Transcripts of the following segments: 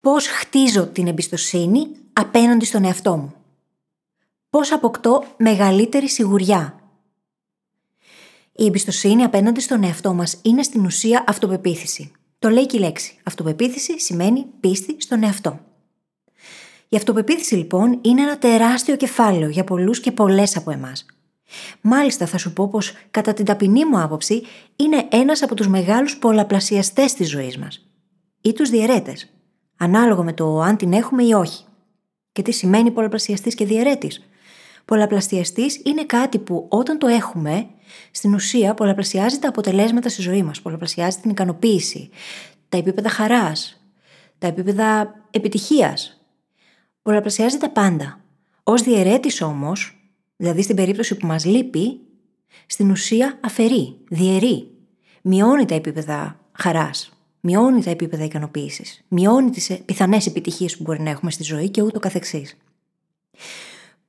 Πώς χτίζω την εμπιστοσύνη απέναντι στον εαυτό μου. Πώς αποκτώ μεγαλύτερη σιγουριά. Η εμπιστοσύνη απέναντι στον εαυτό μας είναι στην ουσία αυτοπεποίθηση. Το λέει και η λέξη. Αυτοπεποίθηση σημαίνει πίστη στον εαυτό. Η αυτοπεποίθηση λοιπόν είναι ένα τεράστιο κεφάλαιο για πολλούς και πολλές από εμάς. Μάλιστα θα σου πω πως κατά την ταπεινή μου άποψη είναι ένας από τους μεγάλους πολλαπλασιαστές της ζωής μας. Ή τους διαιρέτες. Ανάλογα με το αν την έχουμε ή όχι. Και τι σημαίνει πολλαπλασιαστής και διαιρέτης. Πολλαπλασιαστής είναι κάτι που όταν το έχουμε, στην ουσία πολλαπλασιάζει τα αποτελέσματα στη ζωή μας. Πολλαπλασιάζει την ικανοποίηση, τα επίπεδα χαράς, τα επίπεδα επιτυχίας. Πολλαπλασιάζει τα πάντα. Ως διαιρέτης όμως, Δηλαδή στην περίπτωση που μας λείπει, στην ουσία αφαιρεί, διαιρεί, μειώνει τα επίπεδα χαράς, μειώνει τα επίπεδα ικανοποίησης, μειώνει τις πιθανές επιτυχίες που μπορεί να έχουμε στη ζωή και ούτω καθεξής.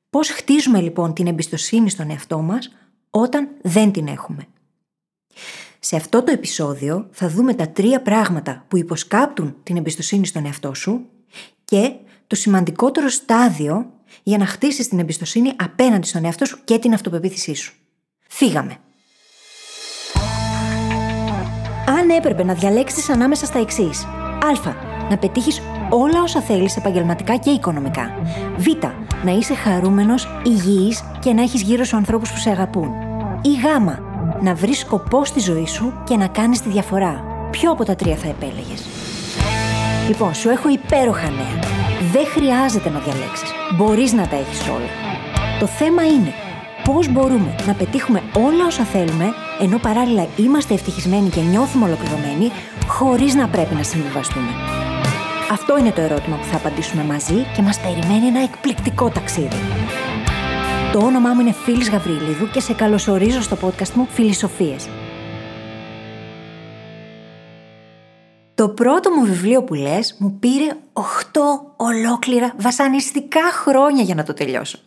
Πώς χτίζουμε λοιπόν την εμπιστοσύνη στον εαυτό μας όταν δεν την έχουμε; Σε αυτό το επεισόδιο θα δούμε τα τρία πράγματα που υποσκάπτουν την εμπιστοσύνη στον εαυτό σου και το σημαντικότερο στάδιο για να χτίσεις την εμπιστοσύνη απέναντι στον εαυτό σου και την αυτοπεποίθησή σου. Φύγαμε. Αν έπρεπε να διαλέξεις ανάμεσα στα εξής. Α. Να πετύχεις όλα όσα θέλεις επαγγελματικά και οικονομικά. Β. Να είσαι χαρούμενος, υγιής και να έχεις γύρω σου ανθρώπους που σε αγαπούν. Ή Γ. Να βρεις σκοπό στη ζωή σου και να κάνεις τη διαφορά. Ποιο από τα τρία θα επέλεγες; Λοιπόν, σου έχω υπέροχα νέα. Δεν χρειάζεται να διαλέξεις. Μπορείς να τα έχεις όλα. Το θέμα είναι πώς μπορούμε να πετύχουμε όλα όσα θέλουμε, ενώ παράλληλα είμαστε ευτυχισμένοι και νιώθουμε ολοκληρωμένοι, χωρίς να πρέπει να συμβιβαστούμε. Αυτό είναι το ερώτημα που θα απαντήσουμε μαζί και μας περιμένει ένα εκπληκτικό ταξίδι. Το όνομά μου είναι Φίλης Γαβρίλιδου και σε καλωσορίζω στο podcast μου Φιλισοφίες. Το πρώτο μου βιβλίο που λες μου πήρε 8 ολόκληρα βασανιστικά χρόνια για να το τελειώσω.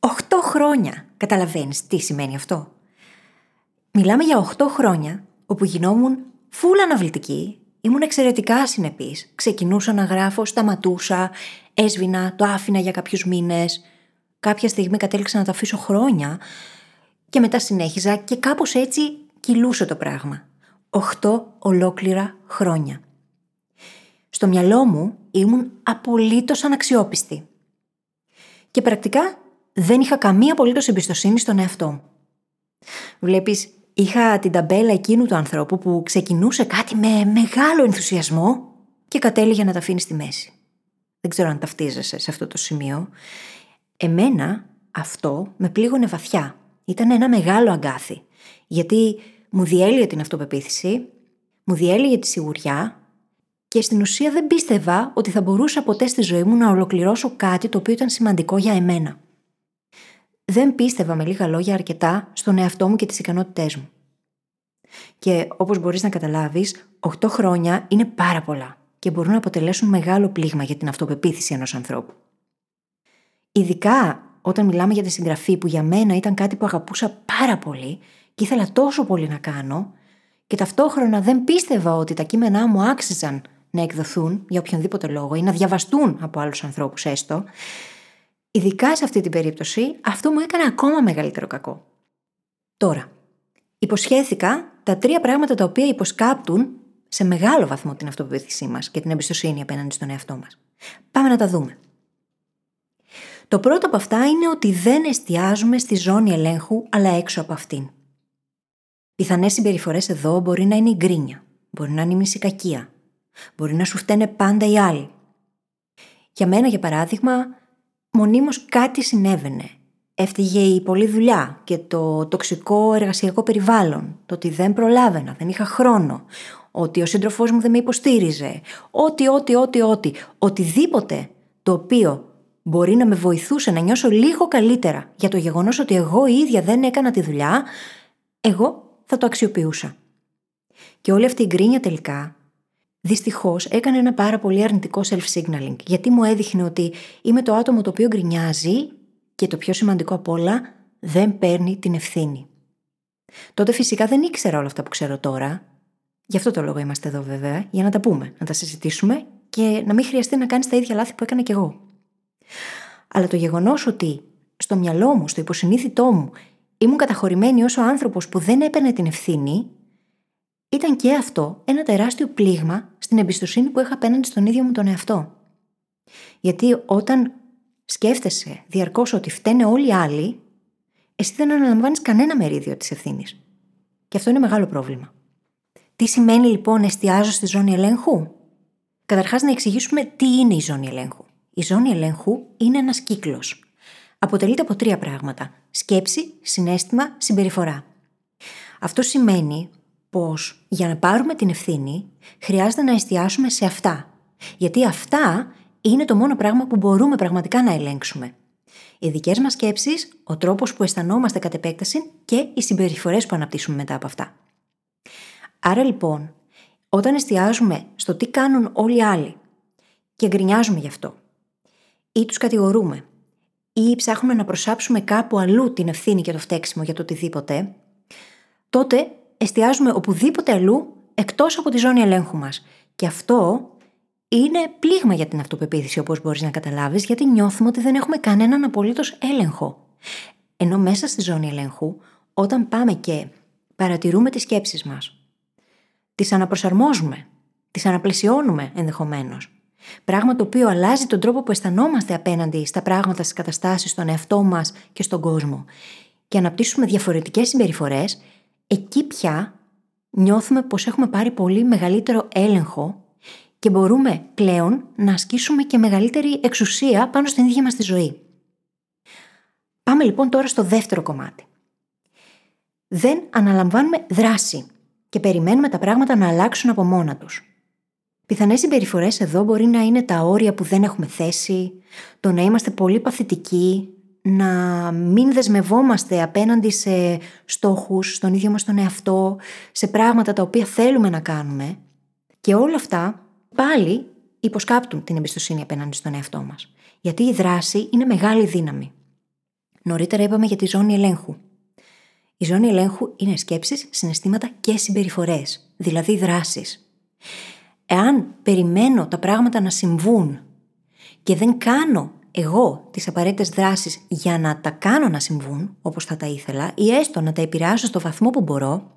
8 χρόνια. Καταλαβαίνεις τι σημαίνει αυτό; Μιλάμε για 8 χρόνια όπου γινόμουν φουλ αναβλητική, ήμουν εξαιρετικά συνεπής. Ξεκινούσα να γράφω, σταματούσα, έσβηνα, το άφηνα για κάποιους μήνες. Κάποια στιγμή κατέληξα να το αφήσω χρόνια και μετά συνέχιζα και κάπως έτσι κυλούσε το πράγμα. 8 ολόκληρα χρόνια. Στο μυαλό μου ήμουν απολύτως αναξιόπιστη. Και πρακτικά δεν είχα καμία απολύτως εμπιστοσύνη στον εαυτό μου. Βλέπεις, είχα την ταμπέλα εκείνου του ανθρώπου που ξεκινούσε κάτι με μεγάλο ενθουσιασμό και κατέληγε να τα αφήνει στη μέση. Δεν ξέρω αν ταυτίζεσαι σε αυτό το σημείο. Εμένα αυτό με πλήγωνε βαθιά. Ήταν ένα μεγάλο αγκάθι. Γιατί μου διέλυε την αυτοπεποίθηση, μου διέλυε τη σιγουριά και στην ουσία δεν πίστευα ότι θα μπορούσα ποτέ στη ζωή μου να ολοκληρώσω κάτι το οποίο ήταν σημαντικό για εμένα. Δεν πίστευα με λίγα λόγια αρκετά στον εαυτό μου και τις ικανότητές μου. Και όπως μπορείς να καταλάβεις, 8 χρόνια είναι πάρα πολλά και μπορούν να αποτελέσουν μεγάλο πλήγμα για την αυτοπεποίθηση ενός ανθρώπου. Ειδικά όταν μιλάμε για τη συγγραφή που για μένα ήταν κάτι που αγαπούσα πάρα πολύ και ήθελα τόσο πολύ να κάνω και ταυτόχρονα δεν πίστευα ότι τα κείμενά μου άξιζαν να εκδοθούν για οποιονδήποτε λόγο ή να διαβαστούν από άλλους ανθρώπους έστω, ειδικά σε αυτή την περίπτωση αυτό μου έκανε ακόμα μεγαλύτερο κακό. Τώρα, υποσχέθηκα τα τρία πράγματα τα οποία υποσκάπτουν σε μεγάλο βαθμό την αυτοπεποίθησή μας και την εμπιστοσύνη απέναντι στον εαυτό μας. Πάμε να τα δούμε. Το πρώτο από αυτά είναι ότι δεν εστιάζουμε στη ζώνη ελέγχου αλλά έξω από αυτήν. Πιθανές συμπεριφορές εδώ μπορεί να είναι η γκρίνια, μπορεί να είναι η μισικακία, μπορεί να σου φταίνε πάντα οι άλλοι. Για μένα, για παράδειγμα, μονίμως κάτι συνέβαινε. Έφτυγε η πολλή δουλειά και το τοξικό εργασιακό περιβάλλον, το ότι δεν προλάβαινα, δεν είχα χρόνο, ότι ο σύντροφός μου δεν με υποστήριζε, ότι, ότι, ότι, ότι, οτιδήποτε το οποίο μπορεί να με βοηθούσε να νιώσω λίγο καλύτερα για το γεγονός ότι εγώ η ίδια δεν έκανα τη δουλειά, εγώ θα το αξιοποιούσα. Και όλη αυτή η γκρίνια τελικά, δυστυχώς έκανε ένα πάρα πολύ αρνητικό self-signaling, γιατί μου έδειχνε ότι είμαι το άτομο το οποίο γκρινιάζει και το πιο σημαντικό απ' όλα, δεν παίρνει την ευθύνη. Τότε φυσικά δεν ήξερα όλα αυτά που ξέρω τώρα. Γι' αυτό το λόγο είμαστε εδώ βέβαια, για να τα πούμε, να τα συζητήσουμε και να μην χρειαστεί να κάνεις τα ίδια λάθη που έκανα κι εγώ. Αλλά το γεγονός ότι στο μυαλό μου, στο υποσυνείδητό μου, ήμουν καταχωρημένη ω ο άνθρωπος που δεν έπαιρνε την ευθύνη, ήταν και αυτό ένα τεράστιο πλήγμα στην εμπιστοσύνη που είχα απέναντι στον ίδιο μου τον εαυτό. Γιατί όταν σκέφτεσαι διαρκώς ότι φταίνε όλοι οι άλλοι, εσύ δεν αναλαμβάνεις κανένα μερίδιο της ευθύνης. Και αυτό είναι μεγάλο πρόβλημα. Τι σημαίνει λοιπόν εστιάζω στη ζώνη ελέγχου; Καταρχάς, να εξηγήσουμε τι είναι η ζώνη ελέγχου. Η ζώνη ελέγχου είναι ένας κύκλος. Αποτελείται από τρία πράγματα: σκέψη, συνέστημα, συμπεριφορά. Αυτό σημαίνει πω για να πάρουμε την ευθύνη χρειάζεται να εστιάσουμε σε αυτά. Γιατί αυτά είναι το μόνο πράγμα που μπορούμε πραγματικά να ελέγξουμε. Οι δικές μας σκέψεις, ο τρόπος που αισθανόμαστε κατ' επέκταση και οι συμπεριφορές που αναπτύσσουμε μετά από αυτά. Άρα λοιπόν, όταν εστιάζουμε στο τι κάνουν όλοι οι άλλοι και γκρινιάζουμε γι' αυτό, ή τους κατηγορούμε, ή ψάχνουμε να προσάψουμε κάπου αλλού την ευθύνη και το φταίξιμο για το οτιδήποτε, τότε εστιάζουμε οπουδήποτε αλλού εκτός από τη ζώνη ελέγχου μας. Και αυτό είναι πλήγμα για την αυτοπεποίθηση, όπως μπορείς να καταλάβεις, γιατί νιώθουμε ότι δεν έχουμε κανέναν απολύτως έλεγχο. Ενώ μέσα στη ζώνη ελέγχου, όταν πάμε και παρατηρούμε τις σκέψεις μας, τις αναπροσαρμόζουμε, τις αναπλαισιώνουμε ενδεχομένως. Πράγμα το οποίο αλλάζει τον τρόπο που αισθανόμαστε απέναντι στα πράγματα, στις καταστάσεις, στον εαυτό μας και στον κόσμο. Και αναπτύσσουμε διαφορετικές συμπεριφορές, εκεί πια νιώθουμε πως έχουμε πάρει πολύ μεγαλύτερο έλεγχο και μπορούμε πλέον να ασκήσουμε και μεγαλύτερη εξουσία πάνω στην ίδια μας τη ζωή. Πάμε λοιπόν τώρα στο δεύτερο κομμάτι. Δεν αναλαμβάνουμε δράση και περιμένουμε τα πράγματα να αλλάξουν από μόνα τους. Πιθανές συμπεριφορές εδώ μπορεί να είναι τα όρια που δεν έχουμε θέσει, το να είμαστε πολύ παθητικοί, να μην δεσμευόμαστε απέναντι σε στόχους, στον ίδιο μας τον εαυτό, σε πράγματα τα οποία θέλουμε να κάνουμε και όλα αυτά πάλι υποσκάπτουν την εμπιστοσύνη απέναντι στον εαυτό μας. Γιατί η δράση είναι μεγάλη δύναμη. Νωρίτερα είπαμε για τη ζώνη ελέγχου. Η ζώνη ελέγχου είναι σκέψεις, συναισθήματα και συμπεριφορές, δηλαδή δράσεις. Εάν περιμένω τα πράγματα να συμβούν και δεν κάνω εγώ τις απαραίτητες δράσεις για να τα κάνω να συμβούν όπως θα τα ήθελα, ή έστω να τα επηρεάσω στο βαθμό που μπορώ,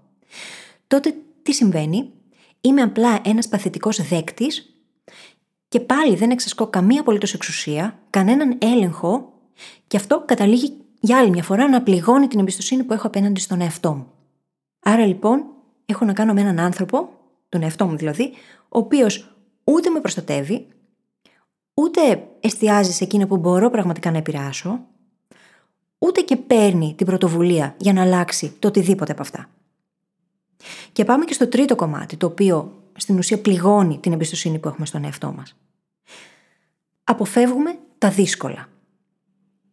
τότε τι συμβαίνει, είμαι απλά ένας παθητικός δέκτης και πάλι δεν εξασκώ καμία απολύτως εξουσία, κανέναν έλεγχο, και αυτό καταλήγει για άλλη μια φορά να πληγώνει την εμπιστοσύνη που έχω απέναντι στον εαυτό μου. Άρα λοιπόν, έχω να κάνω με έναν άνθρωπο, τον εαυτό μου δηλαδή, ο οποίος ούτε με προστατεύει, ούτε εστιάζεις σε εκείνα που μπορώ πραγματικά να επηρεάσω, ούτε και παίρνει την πρωτοβουλία για να αλλάξει το οτιδήποτε από αυτά. Και πάμε και στο τρίτο κομμάτι, το οποίο στην ουσία πληγώνει την εμπιστοσύνη που έχουμε στον εαυτό μας. Αποφεύγουμε τα δύσκολα.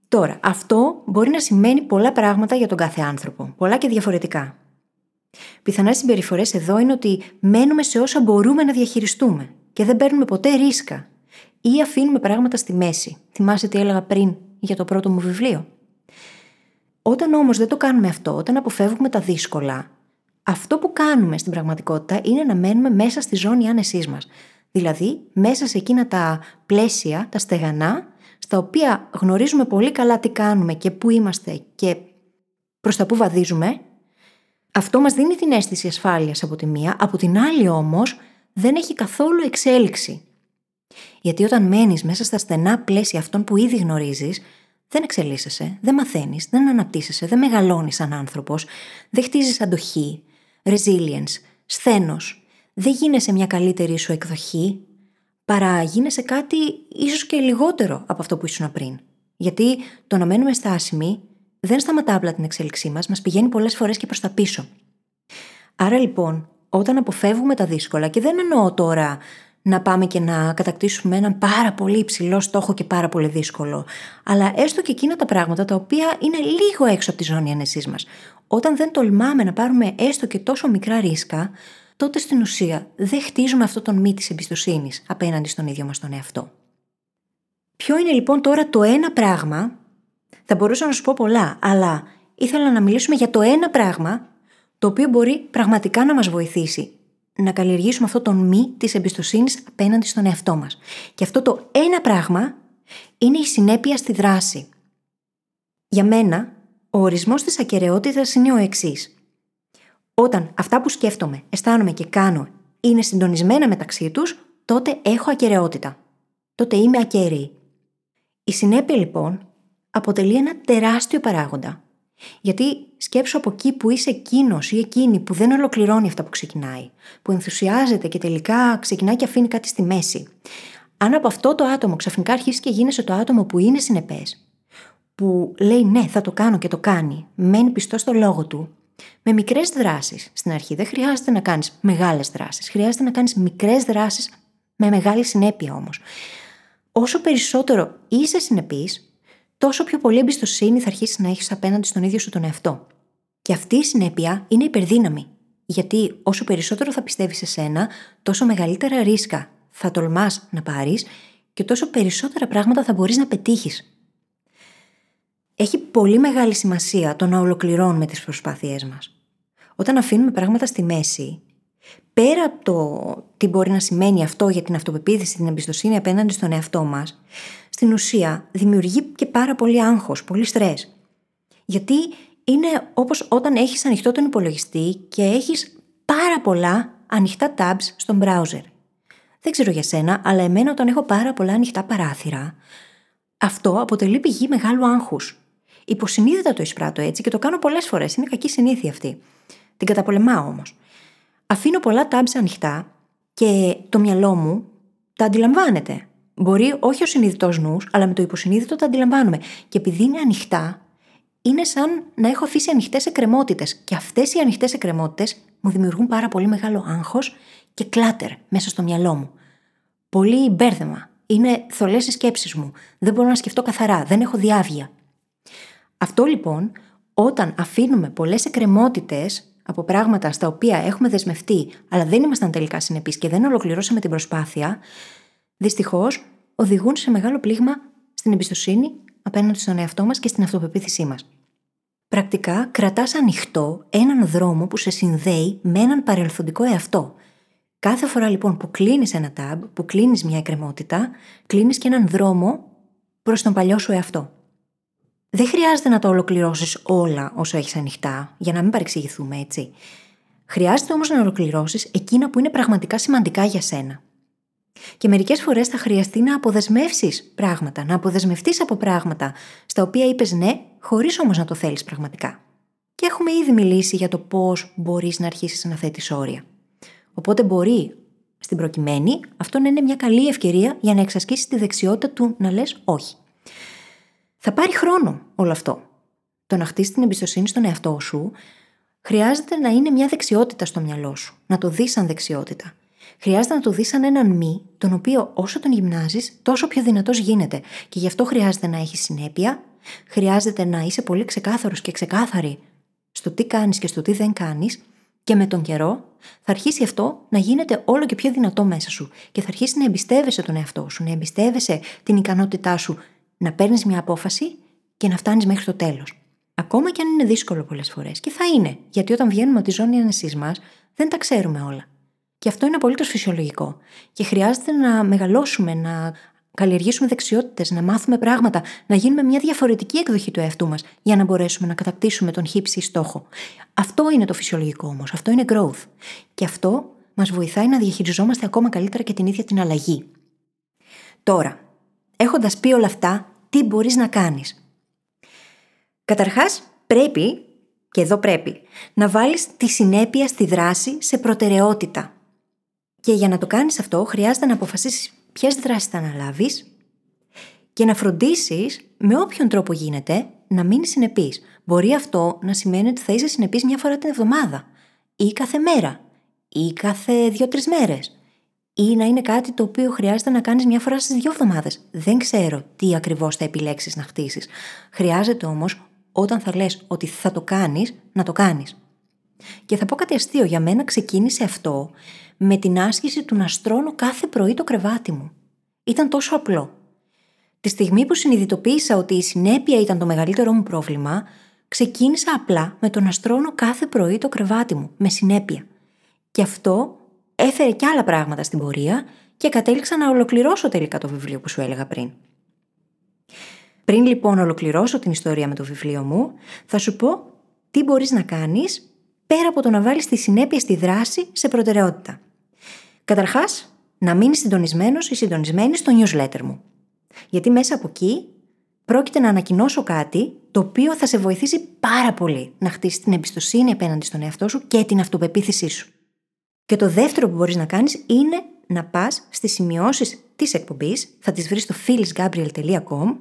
Τώρα, αυτό μπορεί να σημαίνει πολλά πράγματα για τον κάθε άνθρωπο, πολλά και διαφορετικά. Πιθανές συμπεριφορές εδώ είναι ότι μένουμε σε όσα μπορούμε να διαχειριστούμε και δεν παίρνουμε ποτέ ρίσκα ή αφήνουμε πράγματα στη μέση. Θυμάσαι τι έλεγα πριν για το πρώτο μου βιβλίο; Όταν όμως δεν το κάνουμε αυτό, όταν αποφεύγουμε τα δύσκολα, αυτό που κάνουμε στην πραγματικότητα είναι να μένουμε μέσα στη ζώνη άνεσής μας. Δηλαδή, μέσα σε εκείνα τα πλαίσια, τα στεγανά, στα οποία γνωρίζουμε πολύ καλά τι κάνουμε και πού είμαστε και προς τα πού βαδίζουμε, αυτό μας δίνει την αίσθηση ασφάλειας από τη μία, από την άλλη όμως δεν έχει καθόλου εξέλιξη. Γιατί όταν μένεις μέσα στα στενά πλαίσια αυτών που ήδη γνωρίζεις, δεν εξελίσσεσαι, δεν μαθαίνεις, δεν αναπτύσσεσαι, δεν μεγαλώνεις σαν άνθρωπος, δεν χτίζεις αντοχή, resilience, σθένος. Δεν γίνεσαι μια καλύτερη σου εκδοχή, παρά γίνεσαι κάτι ίσως και λιγότερο από αυτό που ήσουν πριν. Γιατί το να μένουμε στάσιμοι δεν σταματά απλά την εξέλιξή μας, μας πηγαίνει πολλές φορές και προς τα πίσω. Άρα λοιπόν, όταν αποφεύγουμε τα δύσκολα, και δεν εννοώ τώρα να πάμε και να κατακτήσουμε έναν πάρα πολύ υψηλό στόχο και πάρα πολύ δύσκολο. Αλλά έστω και εκείνα τα πράγματα τα οποία είναι λίγο έξω από τη ζώνη ανεσή μας. Όταν δεν τολμάμε να πάρουμε έστω και τόσο μικρά ρίσκα, τότε στην ουσία δεν χτίζουμε αυτό τον μη της εμπιστοσύνης απέναντι στον ίδιο μας τον εαυτό. Ποιο είναι λοιπόν τώρα το ένα πράγμα, θα μπορούσα να σου πω πολλά, αλλά ήθελα να μιλήσουμε για το ένα πράγμα το οποίο μπορεί πραγματικά να μας βοηθήσει να καλλιεργήσουμε αυτό το μη της εμπιστοσύνης απέναντι στον εαυτό μας. Και αυτό το ένα πράγμα είναι η συνέπεια στη δράση. Για μένα, ο ορισμός της ακαιρεότητας είναι ο εξής. Όταν αυτά που σκέφτομαι, αισθάνομαι και κάνω είναι συντονισμένα μεταξύ τους, τότε έχω ακαιρεότητα. Τότε είμαι ακέραιη. Η συνέπεια λοιπόν αποτελεί ένα τεράστιο παράγοντα. Γιατί σκέψω από εκεί που είσαι εκείνος ή εκείνη που δεν ολοκληρώνει αυτά που ξεκινάει, που ενθουσιάζεται και τελικά ξεκινάει και αφήνει κάτι στη μέση. Αν από αυτό το άτομο ξαφνικά αρχίσεις και γίνεσαι το άτομο που είναι συνεπές, που λέει ναι, θα το κάνω και το κάνει, μένει πιστός στο λόγο του, με μικρές δράσεις στην αρχή. Δεν χρειάζεται να κάνεις μεγάλες δράσεις. Χρειάζεται να κάνεις μικρές δράσεις με μεγάλη συνέπεια όμως. Όσο περισσότερο είσαι συνεπής, τόσο πιο πολύ εμπιστοσύνη θα αρχίσεις να έχεις απέναντι στον ίδιο σου τον εαυτό. Και αυτή η συνέπεια είναι υπερδύναμη. Γιατί όσο περισσότερο θα πιστεύεις σε σένα, τόσο μεγαλύτερα ρίσκα θα τολμάς να πάρεις και τόσο περισσότερα πράγματα θα μπορείς να πετύχεις. Έχει πολύ μεγάλη σημασία το να ολοκληρώνουμε τις προσπάθειές μας. Όταν αφήνουμε πράγματα στη μέση, πέρα από το τι μπορεί να σημαίνει αυτό για την αυτοπεποίθηση, την εμπιστοσύνη απέναντι στον εαυτό μας, στην ουσία δημιουργεί και πάρα πολύ άγχος, πολύ στρες. Γιατί είναι όπως όταν έχεις ανοιχτό τον υπολογιστή και έχεις πάρα πολλά ανοιχτά tabs στον browser. Δεν ξέρω για σένα, αλλά εμένα όταν έχω πάρα πολλά ανοιχτά παράθυρα, αυτό αποτελεί πηγή μεγάλου άγχους. Υποσυνείδητα το εισπράττω έτσι και το κάνω πολλές φορές. Είναι κακή συνήθεια αυτή. Την καταπολεμάω όμως. Αφήνω πολλά tabs ανοιχτά και το μυαλό μου τα αντιλαμβάνεται. Μπορεί όχι ο συνειδητός νους, αλλά με το υποσυνείδητο τα αντιλαμβάνομαι. Και επειδή είναι ανοιχτά, είναι σαν να έχω αφήσει ανοιχτές εκκρεμότητες. Και αυτές οι ανοιχτές εκκρεμότητες μου δημιουργούν πάρα πολύ μεγάλο άγχος και κλάτερ μέσα στο μυαλό μου. Πολύ μπέρδεμα. Είναι θολές οι σκέψεις μου. Δεν μπορώ να σκεφτώ καθαρά. Δεν έχω διάβια. Αυτό λοιπόν, όταν αφήνουμε πολλές εκκρεμότητες από πράγματα στα οποία έχουμε δεσμευτεί, αλλά δεν ήμασταν τελικά συνεπείς και δεν ολοκληρώσαμε την προσπάθεια, δυστυχώς οδηγούν σε μεγάλο πλήγμα στην εμπιστοσύνη απέναντι στον εαυτό μας και στην αυτοπεποίθησή μας. Πρακτικά κρατάς ανοιχτό έναν δρόμο που σε συνδέει με έναν παρελθοντικό εαυτό. Κάθε φορά λοιπόν που κλείνεις ένα tab, που κλείνεις μια εκκρεμότητα, κλείνεις και έναν δρόμο προς τον παλιό σου εαυτό. Δεν χρειάζεται να το ολοκληρώσεις όλα όσο έχεις ανοιχτά, για να μην παρεξηγηθούμε έτσι. Χρειάζεται όμως να ολοκληρώσεις εκείνα που είναι πραγματικά σημαντικά για σένα. Και μερικές φορές θα χρειαστεί να αποδεσμεύσεις πράγματα, να αποδεσμευτείς από πράγματα στα οποία είπες ναι, χωρίς όμως να το θέλεις πραγματικά. Και έχουμε ήδη μιλήσει για το πώς μπορείς να αρχίσεις να θέτεις όρια. Οπότε μπορεί, στην προκειμένη, αυτό να είναι μια καλή ευκαιρία για να εξασκήσεις τη δεξιότητα του να λες όχι. Θα πάρει χρόνο όλο αυτό. Το να χτίσει την εμπιστοσύνη στον εαυτό σου χρειάζεται να είναι μια δεξιότητα στο μυαλό σου, να το δεις σαν δεξιότητα. Χρειάζεται να το δεις σαν έναν μη, τον οποίο όσο τον γυμνάζεις, τόσο πιο δυνατός γίνεται. Και γι' αυτό χρειάζεται να έχεις συνέπεια, χρειάζεται να είσαι πολύ ξεκάθαρος και ξεκάθαρη στο τι κάνεις και στο τι δεν κάνεις, και με τον καιρό θα αρχίσει αυτό να γίνεται όλο και πιο δυνατό μέσα σου και θα αρχίσει να εμπιστεύεσαι τον εαυτό σου, να εμπιστεύεσαι την ικανότητά σου να παίρνεις μια απόφαση και να φτάνεις μέχρι το τέλος. Ακόμα και αν είναι δύσκολο πολλές φορές. Και θα είναι, γιατί όταν βγαίνουμε από τη ζώνη ανεσή μας, δεν τα ξέρουμε όλα. Και αυτό είναι απολύτως φυσιολογικό. Και χρειάζεται να μεγαλώσουμε, να καλλιεργήσουμε δεξιότητες, να μάθουμε πράγματα, να γίνουμε μια διαφορετική εκδοχή του εαυτού μας για να μπορέσουμε να κατακτήσουμε τον χύψη στόχο. Αυτό είναι το φυσιολογικό όμως. Αυτό είναι growth. Και αυτό μας βοηθάει να διαχειριζόμαστε ακόμα καλύτερα και την ίδια την αλλαγή. Τώρα, έχοντας πει όλα αυτά, τι μπορείς να κάνεις. Καταρχάς, πρέπει, και εδώ πρέπει, να βάλεις τη συνέπεια στη δράση σε προτεραιότητα. Και για να το κάνεις αυτό, χρειάζεται να αποφασίσεις ποιες δράσεις θα αναλάβεις και να φροντίσεις με όποιον τρόπο γίνεται να μείνεις συνεπής. Μπορεί αυτό να σημαίνει ότι θα είσαι συνεπής μια φορά την εβδομάδα ή κάθε μέρα ή κάθε δύο-τρεις μέρες ή να είναι κάτι το οποίο χρειάζεται να κάνεις μια φορά στις δύο εβδομάδες. Δεν ξέρω τι ακριβώς θα επιλέξεις να χτίσεις. Χρειάζεται όμως, όταν θα λες ότι θα το κάνεις, να το κάνεις. Και θα πω κάτι αστείο. Για μένα ξεκίνησε αυτό με την άσκηση του να στρώνω κάθε πρωί το κρεβάτι μου. Ήταν τόσο απλό. Τη στιγμή που συνειδητοποίησα ότι η συνέπεια ήταν το μεγαλύτερό μου πρόβλημα, ξεκίνησα απλά με το να στρώνω κάθε πρωί το κρεβάτι μου, με συνέπεια. Και αυτό έφερε και άλλα πράγματα στην πορεία και κατέληξα να ολοκληρώσω τελικά το βιβλίο που σου έλεγα πριν. Πριν λοιπόν ολοκληρώσω την ιστορία με το βιβλίο μου, θα σου πω τι μπορείς να κάνεις πέρα από το να βάλεις τη συνέπεια στη δράση σε προτεραιότητα. Καταρχάς, να μείνεις συντονισμένος ή συντονισμένη στο newsletter μου. Γιατί μέσα από εκεί πρόκειται να ανακοινώσω κάτι το οποίο θα σε βοηθήσει πάρα πολύ να χτίσεις την εμπιστοσύνη απέναντι στον εαυτό σου και την αυτοπεποίθησή σου. Και το δεύτερο που μπορείς να κάνεις είναι να πας στις σημειώσεις της εκπομπής, θα τις βρεις στο phyllisgabriel.com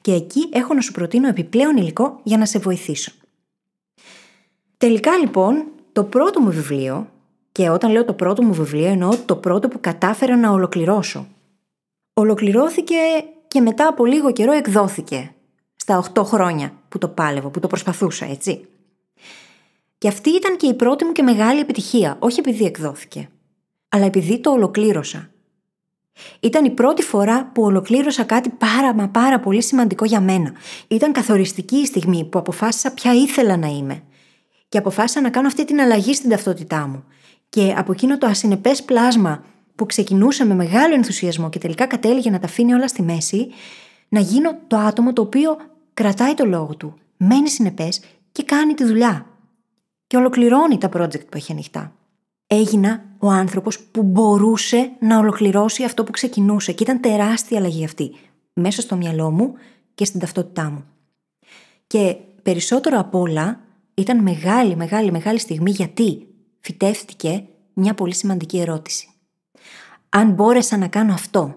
και εκεί έχω να σου προτείνω επιπλέον υλικό για να σε βοηθήσω. Τελικά λοιπόν, το πρώτο μου βιβλίο, και όταν λέω το πρώτο μου βιβλίο εννοώ το πρώτο που κατάφερα να ολοκληρώσω. Ολοκληρώθηκε και μετά από λίγο καιρό εκδόθηκε. Στα 8 χρόνια που το πάλευα, που το προσπαθούσα, έτσι. Και αυτή ήταν και η πρώτη μου και μεγάλη επιτυχία, όχι επειδή εκδόθηκε, αλλά επειδή το ολοκλήρωσα. Ήταν η πρώτη φορά που ολοκλήρωσα κάτι πάρα μα πάρα πολύ σημαντικό για μένα. Ήταν καθοριστική η στιγμή που αποφάσισα ποια ήθελα να είμαι. Και αποφάσισα να κάνω αυτή την αλλαγή στην ταυτότητά μου. Και από εκείνο το ασυνεπές πλάσμα που ξεκινούσε με μεγάλο ενθουσιασμό και τελικά κατέληγε να τα αφήνει όλα στη μέση, να γίνω το άτομο το οποίο κρατάει το λόγο του, μένει συνεπές και κάνει τη δουλειά. Και ολοκληρώνει τα project που έχει ανοιχτά. Έγινα ο άνθρωπος που μπορούσε να ολοκληρώσει αυτό που ξεκινούσε και ήταν τεράστια αλλαγή αυτή, μέσα στο μυαλό μου και στην ταυτότητά μου. Και περισσότερο απ' όλα ήταν μεγάλη, μεγάλη, μεγάλη στιγμή γιατί φυτεύτηκε μια πολύ σημαντική ερώτηση. Αν μπόρεσα να κάνω αυτό,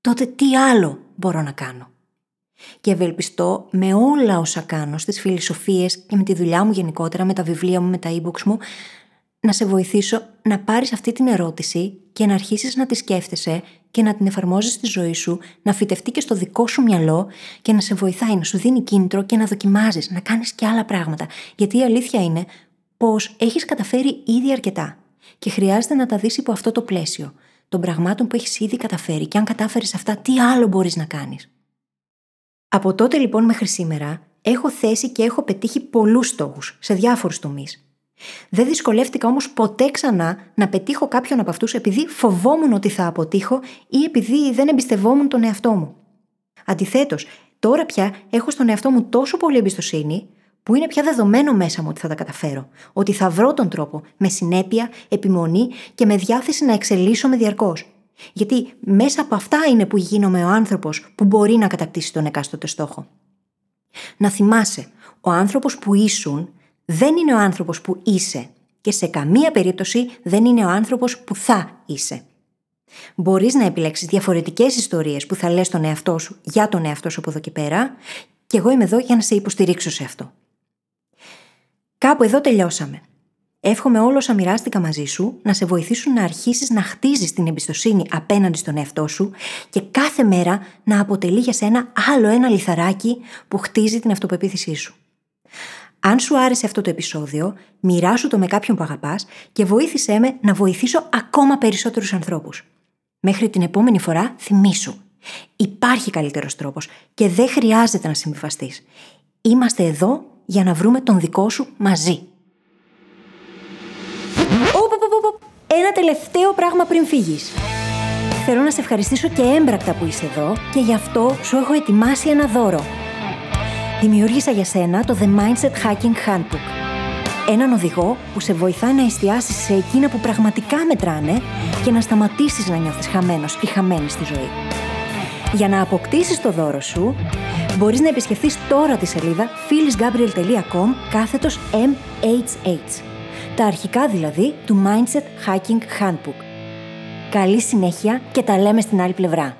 τότε τι άλλο μπορώ να κάνω; Και ευελπιστώ με όλα όσα κάνω στις φιλοσοφίες και με τη δουλειά μου γενικότερα, με τα βιβλία μου, με τα e-books μου, να σε βοηθήσω να πάρεις αυτή την ερώτηση και να αρχίσεις να τη σκέφτεσαι και να την εφαρμόζεις στη ζωή σου, να φυτευτεί και στο δικό σου μυαλό και να σε βοηθάει, να σου δίνει κίνητρο και να δοκιμάζεις, να κάνεις και άλλα πράγματα. Γιατί η αλήθεια είναι πως έχεις καταφέρει ήδη αρκετά και χρειάζεται να τα δεις υπό αυτό το πλαίσιο των πραγμάτων που έχεις ήδη καταφέρει και αν κατάφερες αυτά τι άλλο μπορείς να κάνεις; Από τότε λοιπόν μέχρι σήμερα έχω θέσει και έχω πετύχει πολλούς στόχους σε διάφορους τομείς. Δεν δυσκολεύτηκα όμως ποτέ ξανά να πετύχω κάποιον από αυτούς επειδή φοβόμουν ότι θα αποτύχω ή επειδή δεν εμπιστευόμουν τον εαυτό μου. Αντιθέτως, τώρα πια έχω στον εαυτό μου τόσο πολύ εμπιστοσύνη που είναι πια δεδομένο μέσα μου ότι θα τα καταφέρω. Ότι θα βρω τον τρόπο με συνέπεια, επιμονή και με διάθεση να εξελίσσομαι διαρκώς. Γιατί μέσα από αυτά είναι που γίνομαι ο άνθρωπος που μπορεί να κατακτήσει τον εκάστοτε στόχο. Να θυμάσαι, ο άνθρωπος που ήσουν δεν είναι ο άνθρωπος που είσαι και σε καμία περίπτωση δεν είναι ο άνθρωπος που θα είσαι. Μπορείς να επιλέξεις διαφορετικές ιστορίες που θα λες τον εαυτό σου για τον εαυτό σου από εδώ και πέρα, και εγώ είμαι εδώ για να σε υποστηρίξω σε αυτό. Κάπου εδώ τελειώσαμε. Εύχομαι όλο όσα μοιράστηκα μαζί σου να σε βοηθήσουν να αρχίσεις να χτίζεις την εμπιστοσύνη απέναντι στον εαυτό σου και κάθε μέρα να αποτελεί για σένα άλλο ένα λιθαράκι που χτίζει την αυτοπεποίθησή σου. Αν σου άρεσε αυτό το επεισόδιο, μοιράσου το με κάποιον που αγαπάς και βοήθησέ με να βοηθήσω ακόμα περισσότερους ανθρώπους. Μέχρι την επόμενη φορά, θυμήσου. Υπάρχει καλύτερος τρόπος και δεν χρειάζεται να συμβιβαστείς. Είμαστε εδώ για να βρούμε τον δικό σου μαζί. Τελευταίο πράγμα πριν φύγεις. Θέλω να σε ευχαριστήσω και έμπρακτα που είσαι εδώ και γι' αυτό σου έχω ετοιμάσει ένα δώρο. Δημιούργησα για σένα το The Mindset Hacking Handbook. Έναν οδηγό που σε βοηθάει να εστιάσεις σε εκείνα που πραγματικά μετράνε και να σταματήσεις να νιώθεις χαμένος ή χαμένη στη ζωή. Για να αποκτήσεις το δώρο σου, μπορείς να επισκεφθείς τώρα τη σελίδα phyllisgabriel.com κάθετος MHH. Τα αρχικά δηλαδή του Mindset Hacking Handbook. Καλή συνέχεια και τα λέμε στην άλλη πλευρά.